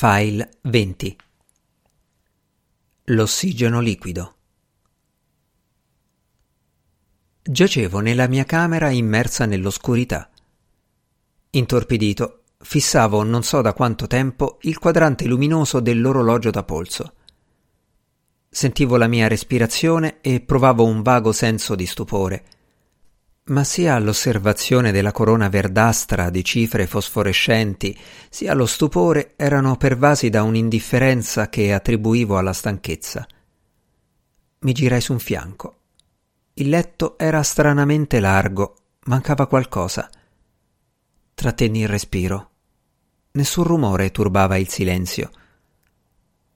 File 20 L'ossigeno liquido Giacevo nella mia camera immersa nell'oscurità. Intorpidito, fissavo non so da quanto tempo il quadrante luminoso dell'orologio da polso. Sentivo la mia respirazione e provavo un vago senso di stupore ma sia all'osservazione della corona verdastra di cifre fosforescenti, sia allo stupore erano pervasi da un'indifferenza che attribuivo alla stanchezza. Mi girai su un fianco. Il letto era stranamente largo, mancava qualcosa. Trattenni il respiro. Nessun rumore turbava il silenzio.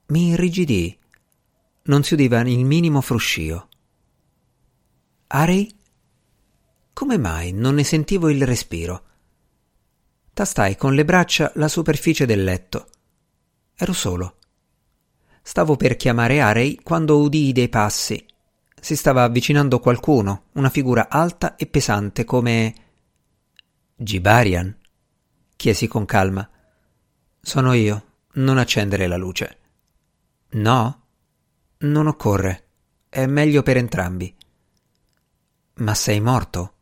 Mi irrigidii. Non si udiva il minimo fruscio. Arei? Come mai non ne sentivo il respiro? Tastai con le braccia la superficie del letto. Ero solo. Stavo per chiamare Arei quando udii dei passi. Si stava avvicinando qualcuno, una figura alta e pesante come. Gibarian? chiesi con calma. Sono io. Non accendere la luce. No? Non occorre. È meglio per entrambi. Ma sei morto?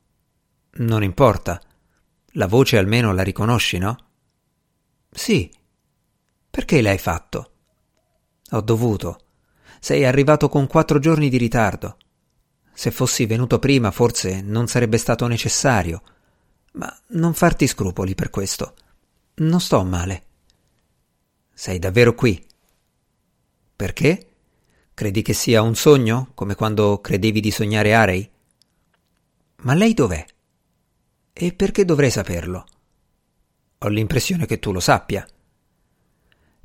Non importa. La voce almeno la riconosci, no? Sì. Perché l'hai fatto? Ho dovuto. Sei arrivato con quattro giorni di ritardo. Se fossi venuto prima forse non sarebbe stato necessario. Ma non farti scrupoli per questo. Non sto male. Sei davvero qui? Perché? Credi che sia un sogno, come quando credevi di sognare Arei? Ma lei dov'è? E perché dovrei saperlo? Ho l'impressione che tu lo sappia.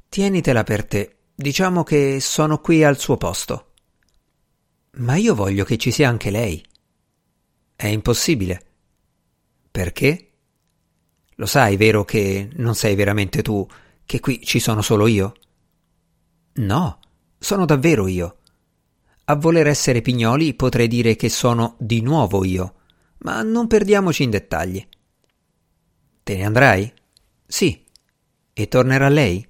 Tienitela per te. Diciamo che sono qui al suo posto. Ma io voglio che ci sia anche lei. È impossibile. Perché? Lo sai, vero, che non sei veramente tu, che qui ci sono solo io? No, sono davvero io. A voler essere pignoli potrei dire che sono di nuovo io ma non perdiamoci in dettagli. Te ne andrai? Sì. E tornerà lei?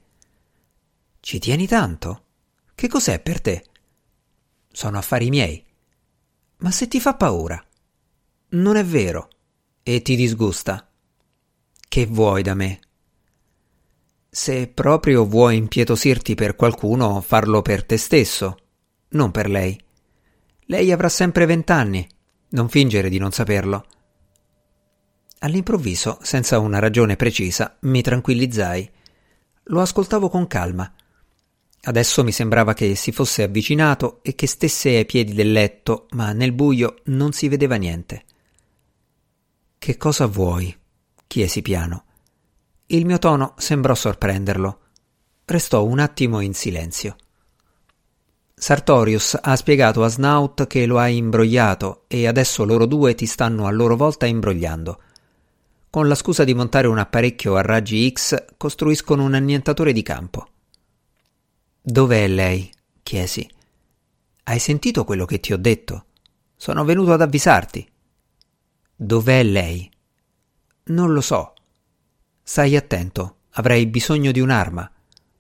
Ci tieni tanto? Che cos'è per te? Sono affari miei. Ma se ti fa paura? Non è vero. E ti disgusta. Che vuoi da me? Se proprio vuoi impietosirti per qualcuno, farlo per te stesso, non per lei. Lei avrà sempre vent'anni non fingere di non saperlo. All'improvviso, senza una ragione precisa, mi tranquillizzai. Lo ascoltavo con calma. Adesso mi sembrava che si fosse avvicinato e che stesse ai piedi del letto, ma nel buio non si vedeva niente. Che cosa vuoi? chiesi piano. Il mio tono sembrò sorprenderlo. Restò un attimo in silenzio. Sartorius ha spiegato a Snout che lo hai imbrogliato e adesso loro due ti stanno a loro volta imbrogliando. Con la scusa di montare un apparecchio a raggi X costruiscono un annientatore di campo. Dov'è lei? chiesi. Hai sentito quello che ti ho detto? Sono venuto ad avvisarti. Dov'è lei? Non lo so. Stai attento, avrei bisogno di un'arma.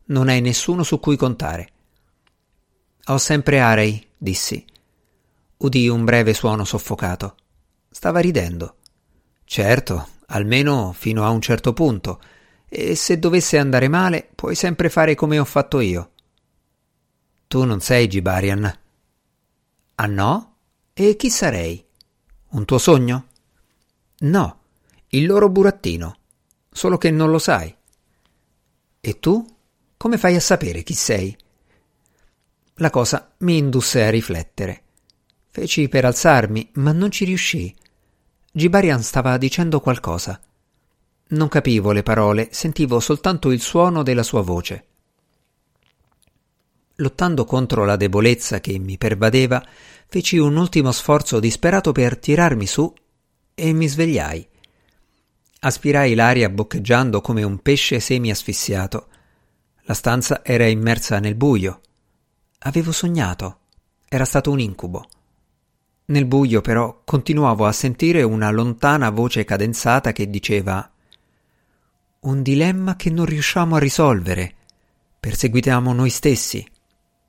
Non hai nessuno su cui contare. Ho sempre Arei, dissi. Udì un breve suono soffocato. Stava ridendo. Certo, almeno fino a un certo punto, e se dovesse andare male puoi sempre fare come ho fatto io. Tu non sei Gibarian. Ah no? E chi sarei? Un tuo sogno? No, il loro burattino. Solo che non lo sai. E tu? Come fai a sapere chi sei? La cosa mi indusse a riflettere. Feci per alzarmi, ma non ci riuscii. Gibarian stava dicendo qualcosa. Non capivo le parole, sentivo soltanto il suono della sua voce. Lottando contro la debolezza che mi pervadeva, feci un ultimo sforzo disperato per tirarmi su e mi svegliai. Aspirai l'aria boccheggiando come un pesce semi asfissiato. La stanza era immersa nel buio. Avevo sognato. Era stato un incubo. Nel buio, però, continuavo a sentire una lontana voce cadenzata che diceva Un dilemma che non riusciamo a risolvere. Perseguitiamo noi stessi.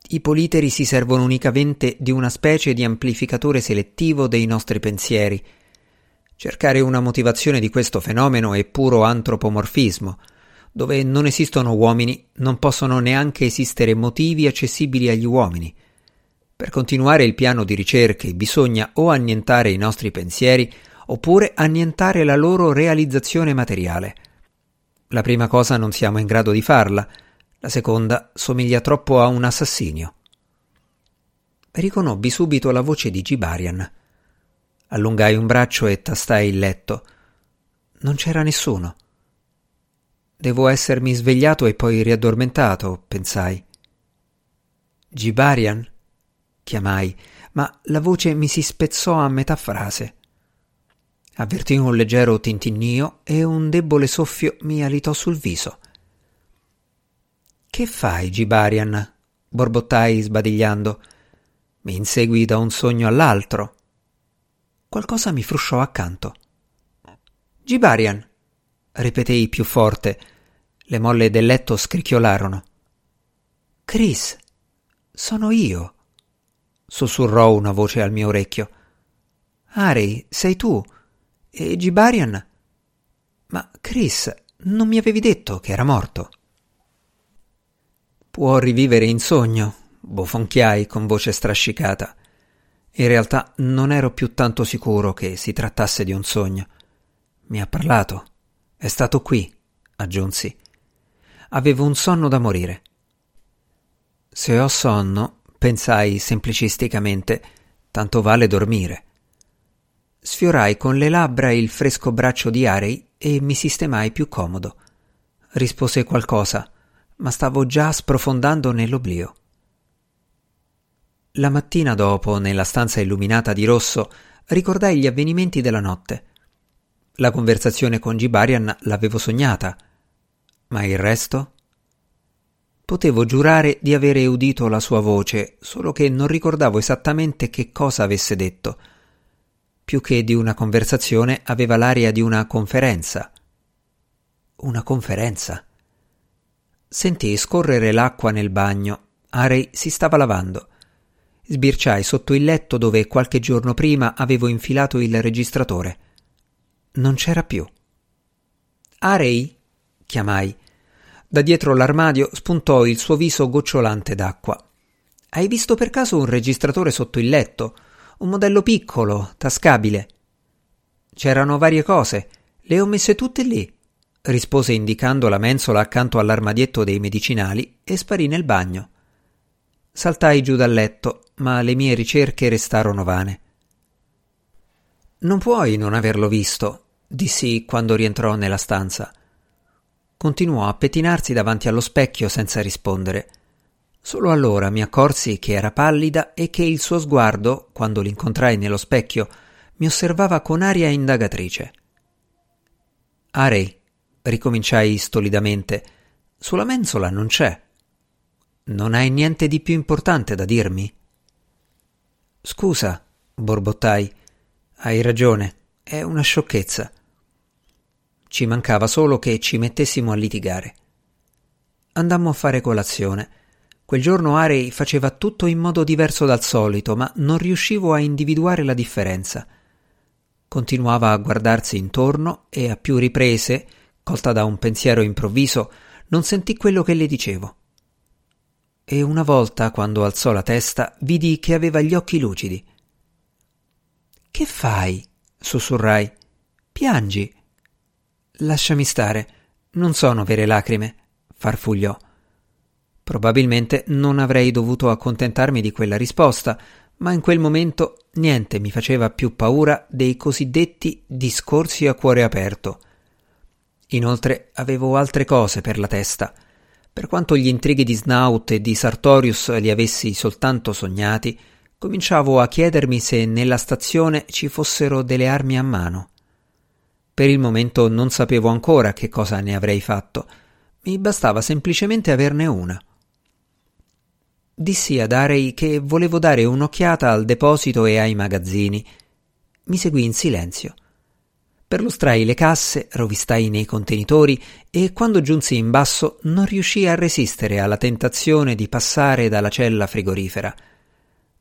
I politeri si servono unicamente di una specie di amplificatore selettivo dei nostri pensieri. Cercare una motivazione di questo fenomeno è puro antropomorfismo. Dove non esistono uomini, non possono neanche esistere motivi accessibili agli uomini. Per continuare il piano di ricerche bisogna o annientare i nostri pensieri oppure annientare la loro realizzazione materiale. La prima cosa non siamo in grado di farla, la seconda somiglia troppo a un assassinio. Riconobbi subito la voce di Gibarian. Allungai un braccio e tastai il letto. Non c'era nessuno. Devo essermi svegliato e poi riaddormentato, pensai. Gibarian? chiamai, ma la voce mi si spezzò a metà frase. Avvertii un leggero tintinnio e un debole soffio mi alitò sul viso. Che fai, Gibarian? borbottai sbadigliando. Mi insegui da un sogno all'altro. Qualcosa mi frusciò accanto. Gibarian, ripetei più forte. Le molle del letto scricchiolarono. Chris, sono io sussurrò una voce al mio orecchio. Arei, sei tu? E Gibarian? Ma Chris, non mi avevi detto che era morto? Può rivivere in sogno, bofonchiai con voce strascicata. In realtà non ero più tanto sicuro che si trattasse di un sogno. Mi ha parlato. È stato qui, aggiunsi. Avevo un sonno da morire. Se ho sonno, pensai semplicisticamente, tanto vale dormire. Sfiorai con le labbra il fresco braccio di Arei e mi sistemai più comodo. Rispose qualcosa, ma stavo già sprofondando nell'oblio. La mattina dopo, nella stanza illuminata di rosso, ricordai gli avvenimenti della notte. La conversazione con Gibarian l'avevo sognata, ma il resto? Potevo giurare di avere udito la sua voce, solo che non ricordavo esattamente che cosa avesse detto. Più che di una conversazione aveva l'aria di una conferenza. Una conferenza. Sentii scorrere l'acqua nel bagno. Arei si stava lavando. Sbirciai sotto il letto dove qualche giorno prima avevo infilato il registratore. Non c'era più. Arei? chiamai. Da dietro l'armadio spuntò il suo viso gocciolante d'acqua. Hai visto per caso un registratore sotto il letto? Un modello piccolo, tascabile. C'erano varie cose. Le ho messe tutte lì, rispose indicando la mensola accanto all'armadietto dei medicinali e sparì nel bagno. Saltai giù dal letto, ma le mie ricerche restarono vane. Non puoi non averlo visto, dissi quando rientrò nella stanza. Continuò a pettinarsi davanti allo specchio senza rispondere. Solo allora mi accorsi che era pallida e che il suo sguardo, quando l'incontrai nello specchio, mi osservava con aria indagatrice. Arei, ricominciai stolidamente, sulla mensola non c'è. Non hai niente di più importante da dirmi? Scusa, borbottai. Hai ragione, è una sciocchezza. Ci mancava solo che ci mettessimo a litigare. Andammo a fare colazione. Quel giorno Arei faceva tutto in modo diverso dal solito, ma non riuscivo a individuare la differenza. Continuava a guardarsi intorno e a più riprese, colta da un pensiero improvviso, non sentì quello che le dicevo. E una volta, quando alzò la testa, vidi che aveva gli occhi lucidi. Che fai? sussurrai. Piangi. Lasciami stare, non sono vere lacrime, farfugliò. Probabilmente non avrei dovuto accontentarmi di quella risposta, ma in quel momento niente mi faceva più paura dei cosiddetti discorsi a cuore aperto. Inoltre avevo altre cose per la testa. Per quanto gli intrighi di Snout e di Sartorius li avessi soltanto sognati, cominciavo a chiedermi se nella stazione ci fossero delle armi a mano. Per il momento non sapevo ancora che cosa ne avrei fatto. Mi bastava semplicemente averne una. Dissi ad Arei che volevo dare un'occhiata al deposito e ai magazzini. Mi seguì in silenzio. Perlustrai le casse, rovistai nei contenitori e quando giunsi in basso non riuscii a resistere alla tentazione di passare dalla cella frigorifera.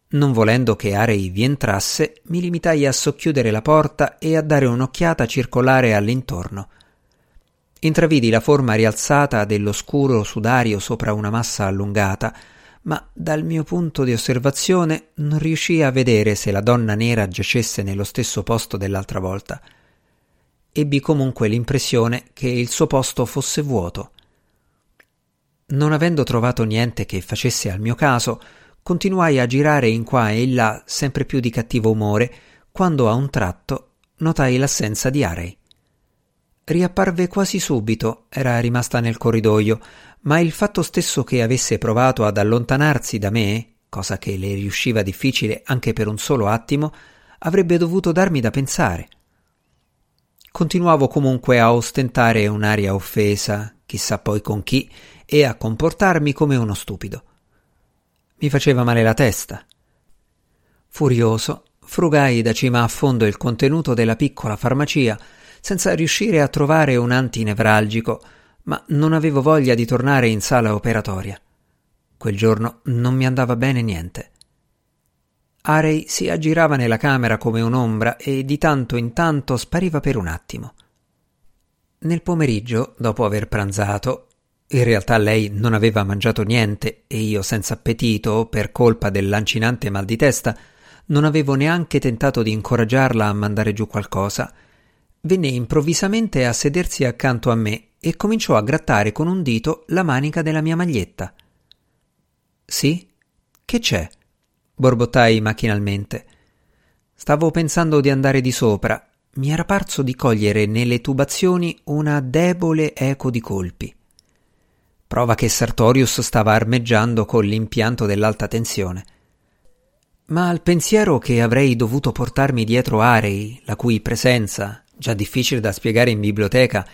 Non volendo che Arei vi entrasse, mi limitai a socchiudere la porta e a dare un'occhiata circolare all'intorno. Intravidi la forma rialzata dell'oscuro sudario sopra una massa allungata, ma dal mio punto di osservazione non riuscii a vedere se la donna nera giacesse nello stesso posto dell'altra volta ebbi comunque l'impressione che il suo posto fosse vuoto. Non avendo trovato niente che facesse al mio caso, continuai a girare in qua e in là sempre più di cattivo umore, quando a un tratto notai l'assenza di Arei. Riapparve quasi subito, era rimasta nel corridoio, ma il fatto stesso che avesse provato ad allontanarsi da me, cosa che le riusciva difficile anche per un solo attimo, avrebbe dovuto darmi da pensare. Continuavo comunque a ostentare un'aria offesa, chissà poi con chi, e a comportarmi come uno stupido. Mi faceva male la testa. Furioso, frugai da cima a fondo il contenuto della piccola farmacia, senza riuscire a trovare un antinevralgico, ma non avevo voglia di tornare in sala operatoria. Quel giorno non mi andava bene niente. Arey si aggirava nella camera come un'ombra e di tanto in tanto spariva per un attimo. Nel pomeriggio, dopo aver pranzato, in realtà lei non aveva mangiato niente e io senza appetito, per colpa del lancinante mal di testa, non avevo neanche tentato di incoraggiarla a mandare giù qualcosa, venne improvvisamente a sedersi accanto a me e cominciò a grattare con un dito la manica della mia maglietta. Sì? Che c'è? borbottai macchinalmente. Stavo pensando di andare di sopra. Mi era parso di cogliere nelle tubazioni una debole eco di colpi. Prova che Sartorius stava armeggiando con l'impianto dell'alta tensione. Ma al pensiero che avrei dovuto portarmi dietro Arei, la cui presenza, già difficile da spiegare in biblioteca,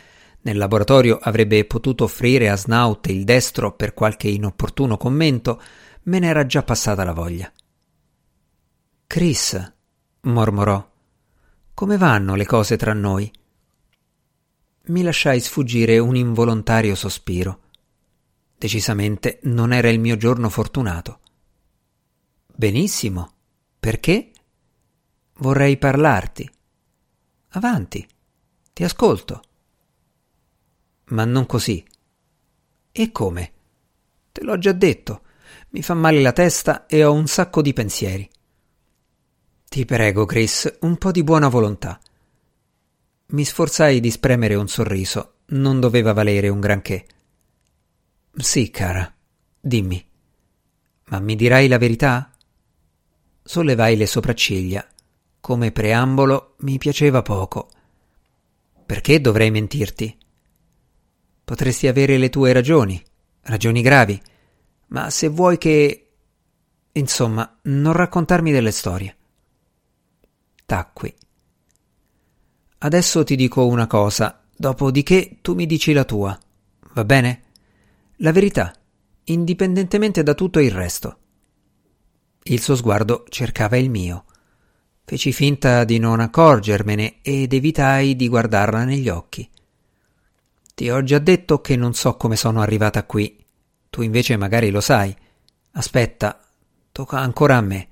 nel laboratorio avrebbe potuto offrire a Snout il destro per qualche inopportuno commento, me n'era già passata la voglia. Chris, mormorò, come vanno le cose tra noi? Mi lasciai sfuggire un involontario sospiro. Decisamente non era il mio giorno fortunato. Benissimo. Perché? Vorrei parlarti. Avanti, ti ascolto. Ma non così. E come? Te l'ho già detto. Mi fa male la testa e ho un sacco di pensieri. Ti prego, Chris, un po' di buona volontà. Mi sforzai di spremere un sorriso. Non doveva valere un granché. Sì, cara, dimmi. Ma mi dirai la verità? Sollevai le sopracciglia. Come preambolo mi piaceva poco. Perché dovrei mentirti? Potresti avere le tue ragioni, ragioni gravi, ma se vuoi che... Insomma, non raccontarmi delle storie. Tacqui. Adesso ti dico una cosa, dopodiché tu mi dici la tua. Va bene? La verità, indipendentemente da tutto il resto. Il suo sguardo cercava il mio. Feci finta di non accorgermene ed evitai di guardarla negli occhi. Ti ho già detto che non so come sono arrivata qui. Tu invece magari lo sai. Aspetta, tocca ancora a me.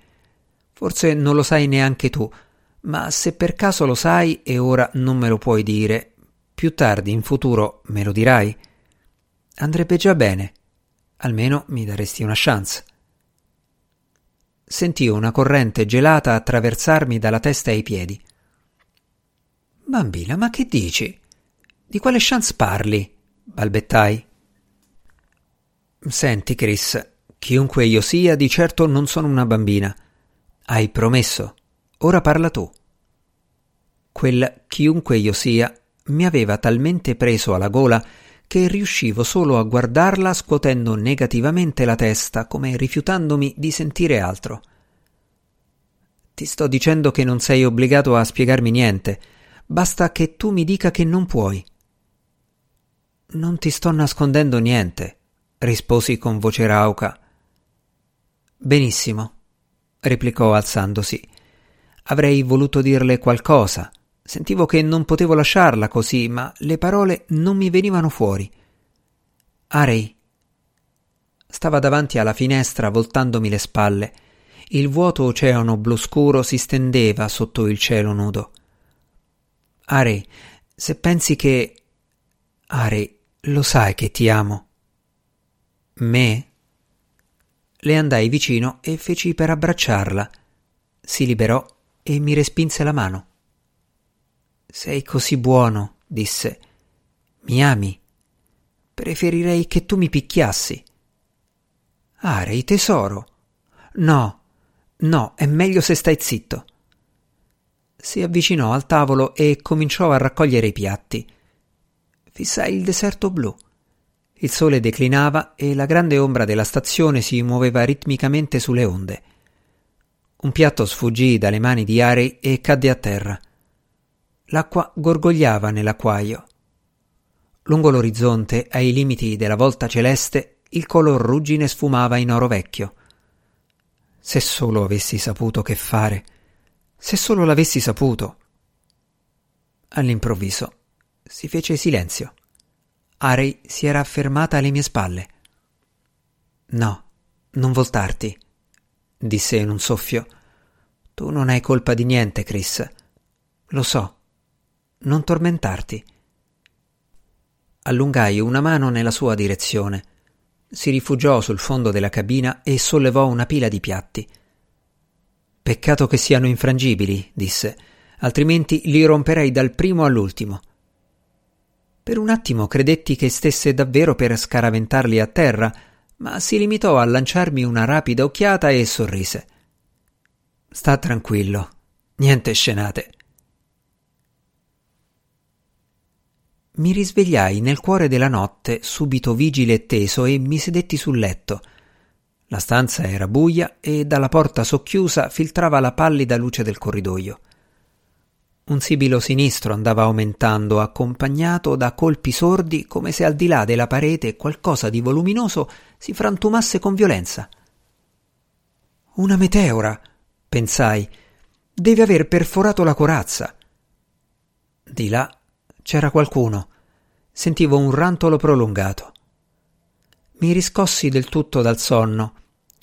Forse non lo sai neanche tu, ma se per caso lo sai e ora non me lo puoi dire, più tardi in futuro me lo dirai? Andrebbe già bene. Almeno mi daresti una chance. Sentii una corrente gelata attraversarmi dalla testa ai piedi. Bambina, ma che dici? Di quale chance parli? balbettai. Senti, Chris, chiunque io sia, di certo non sono una bambina. Hai promesso. Ora parla tu. Quel chiunque io sia mi aveva talmente preso alla gola che riuscivo solo a guardarla scuotendo negativamente la testa, come rifiutandomi di sentire altro. Ti sto dicendo che non sei obbligato a spiegarmi niente, basta che tu mi dica che non puoi. Non ti sto nascondendo niente, risposi con voce rauca. Benissimo, replicò alzandosi. Avrei voluto dirle qualcosa, Sentivo che non potevo lasciarla così, ma le parole non mi venivano fuori. Arei. Stava davanti alla finestra voltandomi le spalle. Il vuoto oceano blu scuro si stendeva sotto il cielo nudo. Arei, se pensi che. Arei, lo sai che ti amo. Me? Le andai vicino e feci per abbracciarla. Si liberò e mi respinse la mano. Sei così buono, disse. Mi ami? Preferirei che tu mi picchiassi. Arei, tesoro. No, no, è meglio se stai zitto. Si avvicinò al tavolo e cominciò a raccogliere i piatti. Fissai il deserto blu. Il sole declinava e la grande ombra della stazione si muoveva ritmicamente sulle onde. Un piatto sfuggì dalle mani di Arei e cadde a terra. L'acqua gorgogliava nell'acquaio. Lungo l'orizzonte, ai limiti della volta celeste, il color ruggine sfumava in oro vecchio. Se solo avessi saputo che fare. Se solo l'avessi saputo. All'improvviso si fece silenzio. Arei si era affermata alle mie spalle. No, non voltarti, disse in un soffio. Tu non hai colpa di niente, Chris. Lo so. Non tormentarti. Allungai una mano nella sua direzione. Si rifugiò sul fondo della cabina e sollevò una pila di piatti. Peccato che siano infrangibili, disse, altrimenti li romperei dal primo all'ultimo. Per un attimo credetti che stesse davvero per scaraventarli a terra, ma si limitò a lanciarmi una rapida occhiata e sorrise. Sta tranquillo, niente scenate. Mi risvegliai nel cuore della notte, subito vigile e teso, e mi sedetti sul letto. La stanza era buia e dalla porta socchiusa filtrava la pallida luce del corridoio. Un sibilo sinistro andava aumentando, accompagnato da colpi sordi, come se al di là della parete qualcosa di voluminoso si frantumasse con violenza. Una meteora, pensai. Deve aver perforato la corazza. Di là c'era qualcuno. Sentivo un rantolo prolungato. Mi riscossi del tutto dal sonno.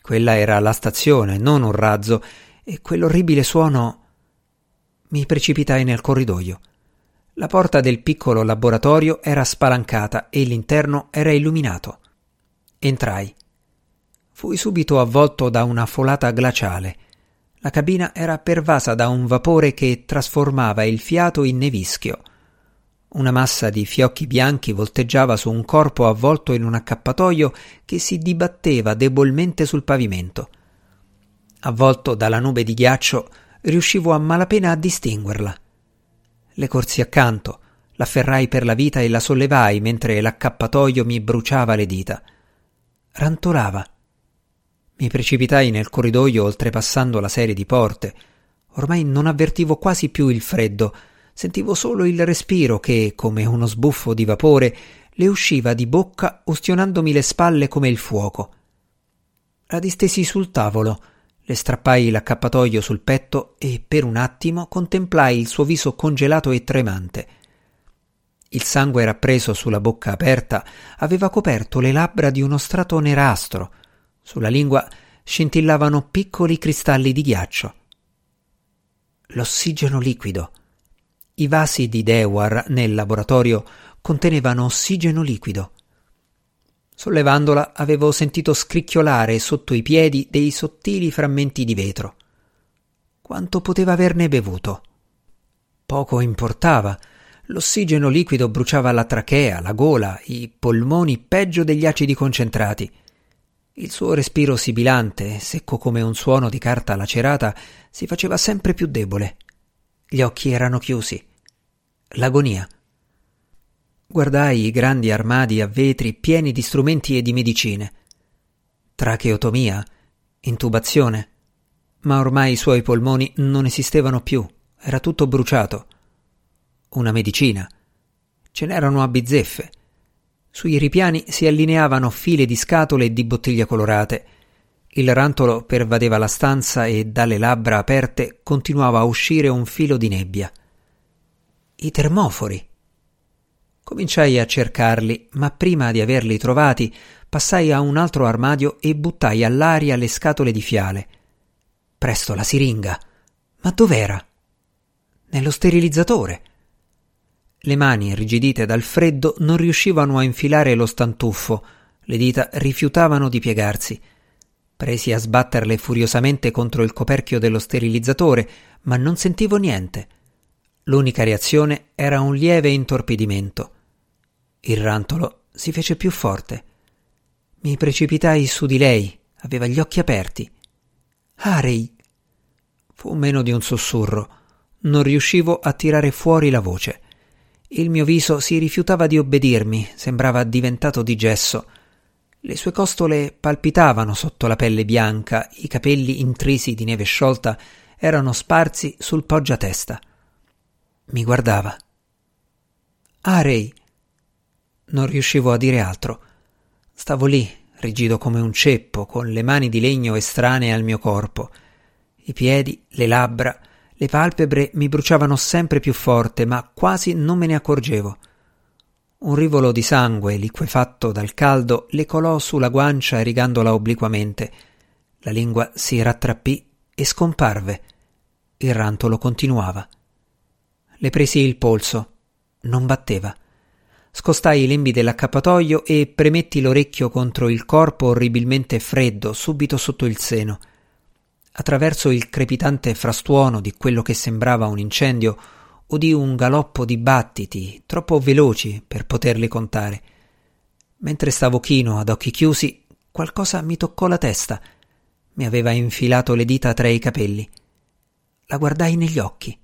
Quella era la stazione, non un razzo, e quell'orribile suono mi precipitai nel corridoio. La porta del piccolo laboratorio era spalancata e l'interno era illuminato. Entrai. Fui subito avvolto da una folata glaciale. La cabina era pervasa da un vapore che trasformava il fiato in nevischio. Una massa di fiocchi bianchi volteggiava su un corpo avvolto in un accappatoio che si dibatteva debolmente sul pavimento. Avvolto dalla nube di ghiaccio, riuscivo a malapena a distinguerla. Le corsi accanto, l'afferrai per la vita e la sollevai mentre l'accappatoio mi bruciava le dita. Rantolava. Mi precipitai nel corridoio oltrepassando la serie di porte. Ormai non avvertivo quasi più il freddo, sentivo solo il respiro che, come uno sbuffo di vapore, le usciva di bocca ustionandomi le spalle come il fuoco. La distesi sul tavolo, le strappai l'accappatoio sul petto e per un attimo contemplai il suo viso congelato e tremante. Il sangue rappreso sulla bocca aperta aveva coperto le labbra di uno strato nerastro. Sulla lingua scintillavano piccoli cristalli di ghiaccio. L'ossigeno liquido. I vasi di Dewar nel laboratorio contenevano ossigeno liquido. Sollevandola avevo sentito scricchiolare sotto i piedi dei sottili frammenti di vetro. Quanto poteva averne bevuto? Poco importava. L'ossigeno liquido bruciava la trachea, la gola, i polmoni peggio degli acidi concentrati. Il suo respiro sibilante, secco come un suono di carta lacerata, si faceva sempre più debole. Gli occhi erano chiusi. L'agonia. Guardai i grandi armadi a vetri pieni di strumenti e di medicine. Tracheotomia, intubazione. Ma ormai i suoi polmoni non esistevano più, era tutto bruciato. Una medicina. Ce n'erano a bizzeffe. Sui ripiani si allineavano file di scatole e di bottiglie colorate. Il rantolo pervadeva la stanza e dalle labbra aperte continuava a uscire un filo di nebbia. I termofori. Cominciai a cercarli, ma prima di averli trovati passai a un altro armadio e buttai all'aria le scatole di fiale. Presto la siringa. Ma dov'era? Nello sterilizzatore. Le mani, irrigidite dal freddo, non riuscivano a infilare lo stantuffo, le dita rifiutavano di piegarsi. Presi a sbatterle furiosamente contro il coperchio dello sterilizzatore, ma non sentivo niente. L'unica reazione era un lieve intorpidimento. Il rantolo si fece più forte. Mi precipitai su di lei, aveva gli occhi aperti. Harry! Fu meno di un sussurro. Non riuscivo a tirare fuori la voce. Il mio viso si rifiutava di obbedirmi, sembrava diventato di gesso. Le sue costole palpitavano sotto la pelle bianca, i capelli intrisi di neve sciolta erano sparsi sul poggiatesta. Mi guardava. Harry! Non riuscivo a dire altro. Stavo lì, rigido come un ceppo, con le mani di legno estranee al mio corpo. I piedi, le labbra, le palpebre mi bruciavano sempre più forte, ma quasi non me ne accorgevo. Un rivolo di sangue liquefatto dal caldo le colò sulla guancia rigandola obliquamente. La lingua si rattrappì e scomparve. Il rantolo continuava. Le presi il polso. Non batteva. Scostai i lembi dell'accappatoio e premetti l'orecchio contro il corpo orribilmente freddo subito sotto il seno. Attraverso il crepitante frastuono di quello che sembrava un incendio udì un galoppo di battiti troppo veloci per poterli contare. Mentre stavo chino ad occhi chiusi, qualcosa mi toccò la testa. Mi aveva infilato le dita tra i capelli. La guardai negli occhi.